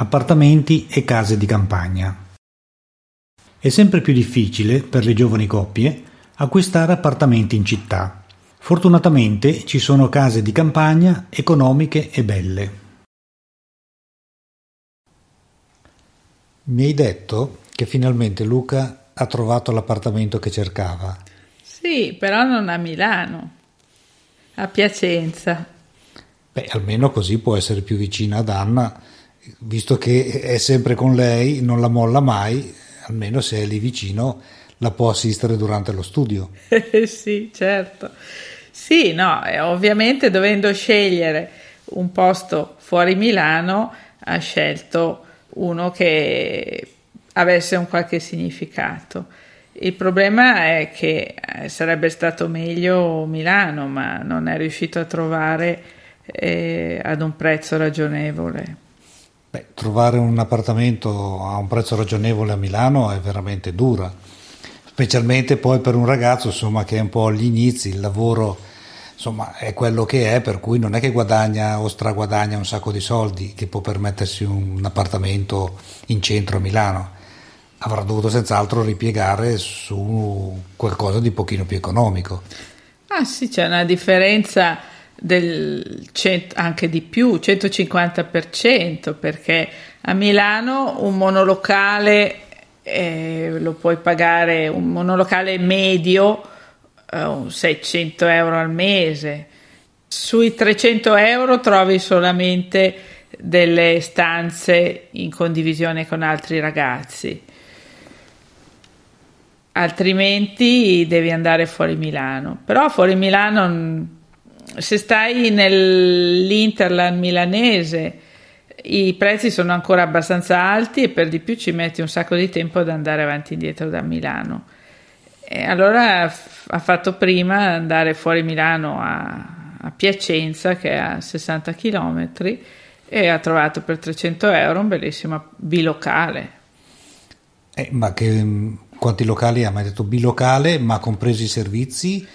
appartamenti e case di campagna. È sempre più difficile per le giovani coppie acquistare appartamenti in città. Fortunatamente ci sono case di campagna economiche e belle. Mi hai detto che finalmente Luca ha trovato l'appartamento che cercava. Sì, però non a Milano, a Piacenza. Beh, almeno così può essere più vicina ad Anna, visto che è sempre con lei, non la molla mai, almeno se è lì vicino la può assistere durante lo studio. sì, certo. Sì, no, ovviamente dovendo scegliere un posto fuori Milano, ha scelto uno che avesse un qualche significato. Il problema è che eh, sarebbe stato meglio Milano, ma non è riuscito a trovare eh, ad un prezzo ragionevole. Beh, trovare un appartamento a un prezzo ragionevole a Milano è veramente dura, specialmente poi per un ragazzo insomma, che è un po' agli inizi, il lavoro insomma, è quello che è, per cui non è che guadagna o straguadagna un sacco di soldi che può permettersi un appartamento in centro a Milano. Avrà dovuto senz'altro ripiegare su qualcosa di pochino più economico. Ah sì, c'è una differenza del cent- anche di più, 150%, perché a Milano un monolocale eh, lo puoi pagare, un monolocale medio, eh, 600 euro al mese. Sui 300 euro trovi solamente delle stanze in condivisione con altri ragazzi. Altrimenti devi andare fuori Milano. Però fuori Milano se stai nell'Interland milanese i prezzi sono ancora abbastanza alti e per di più ci metti un sacco di tempo ad andare avanti e indietro da Milano. E allora ha fatto prima andare fuori Milano a, a Piacenza che è a 60 km e ha trovato per 300 euro un bellissimo bilocale. Eh, ma che, quanti locali ha? Ha detto bilocale, ma compresi i servizi?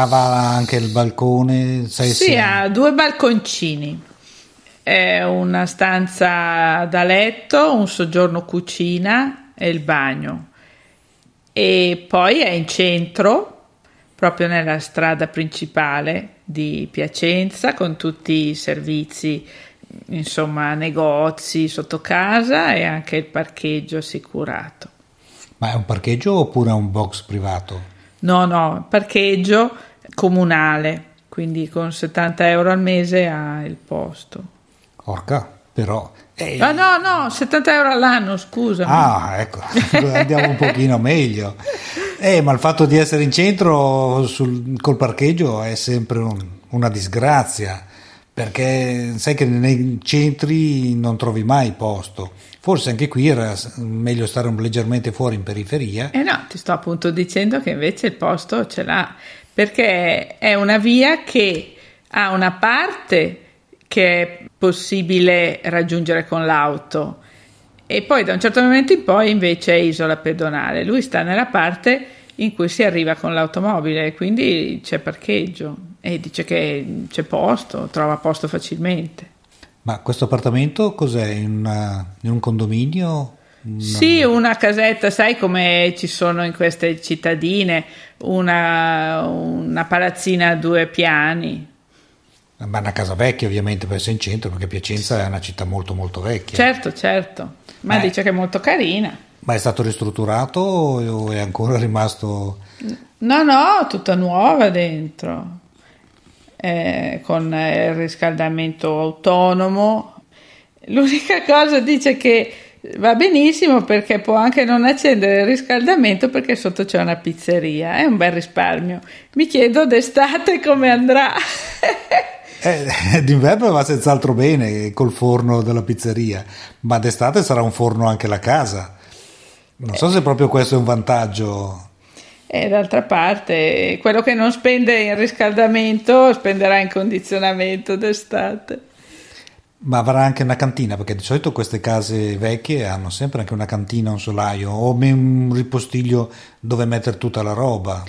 Aveva anche il balcone? Sai sì, se... ha due balconcini. È una stanza da letto, un soggiorno cucina e il bagno. E poi è in centro, proprio nella strada principale di Piacenza, con tutti i servizi, insomma, negozi sotto casa e anche il parcheggio assicurato. Ma è un parcheggio oppure è un box privato? No, no, parcheggio comunale, quindi con 70 euro al mese ha il posto. Porca, però... Eh, ah, no, no, 70 euro all'anno, scusa. Ah, ecco, andiamo un pochino meglio. Eh, ma il fatto di essere in centro sul, col parcheggio è sempre un, una disgrazia, perché sai che nei centri non trovi mai posto. Forse anche qui era meglio stare leggermente fuori in periferia. Eh no, ti sto appunto dicendo che invece il posto ce l'ha perché è una via che ha una parte che è possibile raggiungere con l'auto e poi da un certo momento in poi invece è isola pedonale. Lui sta nella parte in cui si arriva con l'automobile, quindi c'è parcheggio e dice che c'è posto, trova posto facilmente. Ma questo appartamento cos'è? In, in un condominio? Sì, una casetta, sai come ci sono in queste cittadine, una, una palazzina a due piani. Ma una casa vecchia ovviamente per essere in centro, perché Piacenza è una città molto molto vecchia. Certo, certo, ma eh. dice che è molto carina. Ma è stato ristrutturato o è ancora rimasto... No, no, tutta nuova dentro, eh, con il riscaldamento autonomo. L'unica cosa dice che Va benissimo perché può anche non accendere il riscaldamento perché sotto c'è una pizzeria, è un bel risparmio. Mi chiedo d'estate come andrà. eh, d'inverno va senz'altro bene col forno della pizzeria, ma d'estate sarà un forno anche la casa. Non so se proprio questo è un vantaggio. E d'altra parte, quello che non spende in riscaldamento spenderà in condizionamento d'estate. Ma avrà anche una cantina, perché di solito queste case vecchie hanno sempre anche una cantina, un solaio o un ripostiglio dove mettere tutta la roba.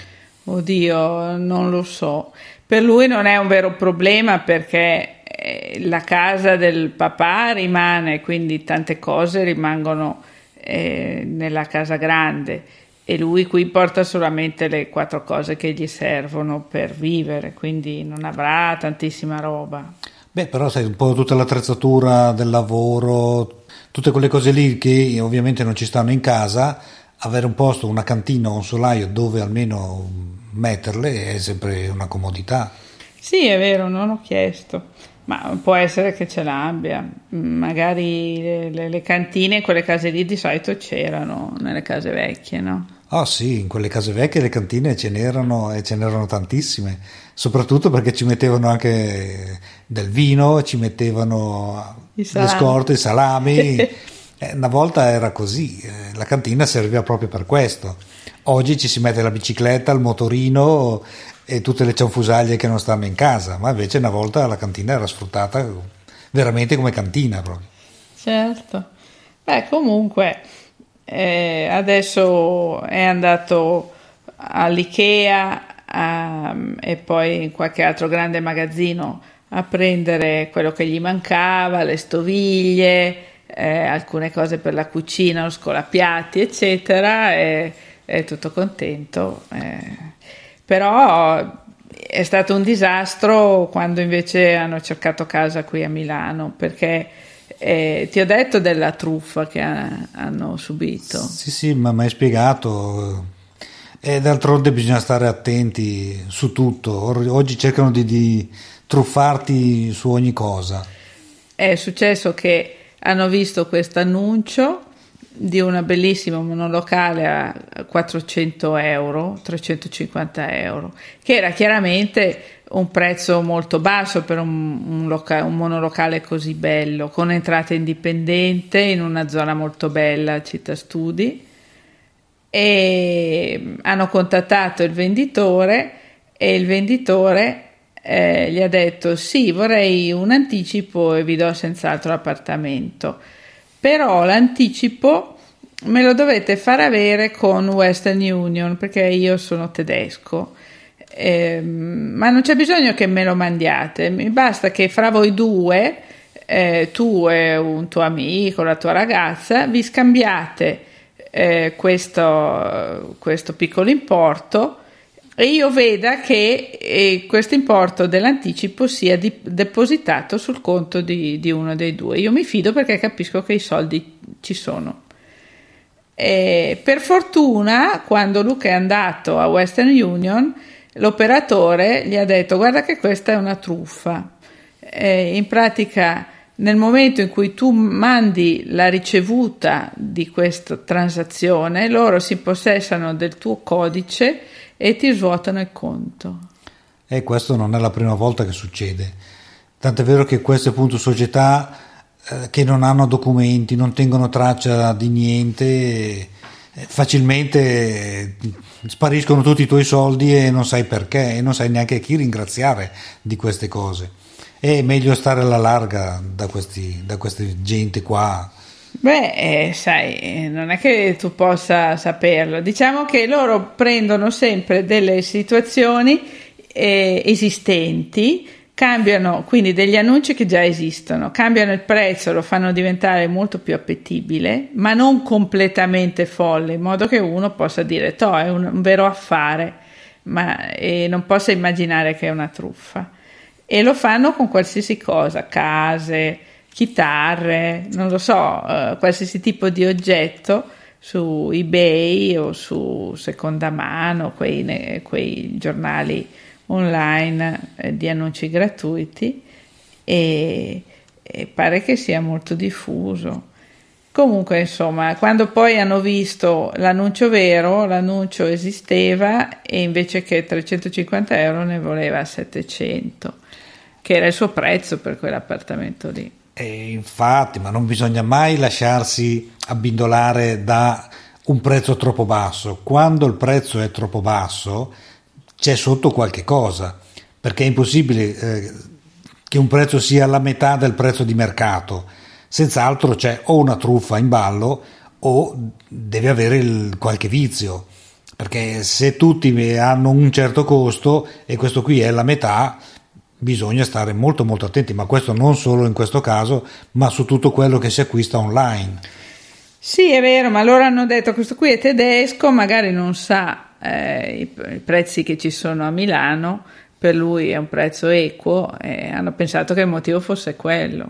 Oddio, non lo so. Per lui non è un vero problema perché eh, la casa del papà rimane, quindi tante cose rimangono eh, nella casa grande e lui qui porta solamente le quattro cose che gli servono per vivere, quindi non avrà tantissima roba. Beh, però sai, un po' tutta l'attrezzatura del lavoro, tutte quelle cose lì che ovviamente non ci stanno in casa, avere un posto, una cantina o un solaio dove almeno metterle è sempre una comodità. Sì, è vero, non ho chiesto. Ma può essere che ce l'abbia, magari le, le, le cantine, quelle case lì di solito c'erano nelle case vecchie, no? Oh sì, in quelle case vecchie le cantine ce n'erano e ce n'erano tantissime, soprattutto perché ci mettevano anche del vino, ci mettevano le scorte, i salami. eh, una volta era così, eh, la cantina serviva proprio per questo. Oggi ci si mette la bicicletta, il motorino e tutte le cianfusaglie che non stanno in casa, ma invece una volta la cantina era sfruttata veramente come cantina proprio. Certo. Beh, comunque eh, adesso è andato all'IKEA a, e poi in qualche altro grande magazzino a prendere quello che gli mancava, le stoviglie, eh, alcune cose per la cucina, lo scolapiatti, eccetera, e è tutto contento. Eh però è stato un disastro quando invece hanno cercato casa qui a Milano perché eh, ti ho detto della truffa che ha, hanno subito. Sì, sì, ma mi hai spiegato. E d'altronde bisogna stare attenti su tutto. Oggi cercano di, di truffarti su ogni cosa. È successo che hanno visto questo annuncio di una bellissima monolocale a 400 euro, 350 euro, che era chiaramente un prezzo molto basso per un, un, loca- un monolocale così bello, con entrata indipendente in una zona molto bella, città studi, e hanno contattato il venditore e il venditore eh, gli ha detto sì, vorrei un anticipo e vi do senz'altro l'appartamento però l'anticipo me lo dovete far avere con Western Union perché io sono tedesco. Eh, ma non c'è bisogno che me lo mandiate, mi basta che fra voi due, eh, tu e un tuo amico, la tua ragazza, vi scambiate eh, questo, questo piccolo importo e io veda che eh, questo importo dell'anticipo sia di, depositato sul conto di, di, uno dei due. Io mi fido perché capisco che i soldi ci sono. E per fortuna, quando Luca è andato a Western Union, l'operatore gli ha detto: Guarda, che questa è una truffa. E in pratica, nel momento in cui tu mandi la ricevuta di questa transazione, loro si possessano del tuo codice e ti svuotano il conto. E questo non è la prima volta che succede. Tant'è vero che queste appunto società eh, che non hanno documenti, non tengono traccia di niente, eh, facilmente spariscono tutti i tuoi soldi e non sai perché e non sai neanche chi ringraziare di queste cose. È meglio stare alla larga da, questi, da queste gente qua Beh, eh, sai, non è che tu possa saperlo. Diciamo che loro prendono sempre delle situazioni eh, esistenti, cambiano quindi degli annunci che già esistono, cambiano il prezzo, lo fanno diventare molto più appetibile, ma non completamente folle, in modo che uno possa dire, to, è un, un vero affare, ma eh, non possa immaginare che è una truffa. E lo fanno con qualsiasi cosa, case, chitarre, non lo so, eh, qualsiasi tipo di oggetto su eBay o su seconda mano, quei, quei giornali online eh, di annunci gratuiti e, e pare che sia molto diffuso. Comunque, insomma, quando poi hanno visto l'annuncio vero, l'annuncio esisteva e invece che 350 euro ne voleva 700, che era il suo prezzo per quell'appartamento lì. E infatti, ma non bisogna mai lasciarsi abbindolare da un prezzo troppo basso. Quando il prezzo è troppo basso, c'è sotto qualche cosa, perché è impossibile eh, che un prezzo sia la metà del prezzo di mercato. Senz'altro c'è o una truffa in ballo o deve avere il, qualche vizio, perché se tutti hanno un certo costo e questo qui è la metà, bisogna stare molto molto attenti, ma questo non solo in questo caso, ma su tutto quello che si acquista online. Sì, è vero, ma loro hanno detto questo qui è tedesco, magari non sa eh, i, i, prezzi che ci sono a Milano, per lui è un prezzo equo e hanno pensato che il motivo fosse quello.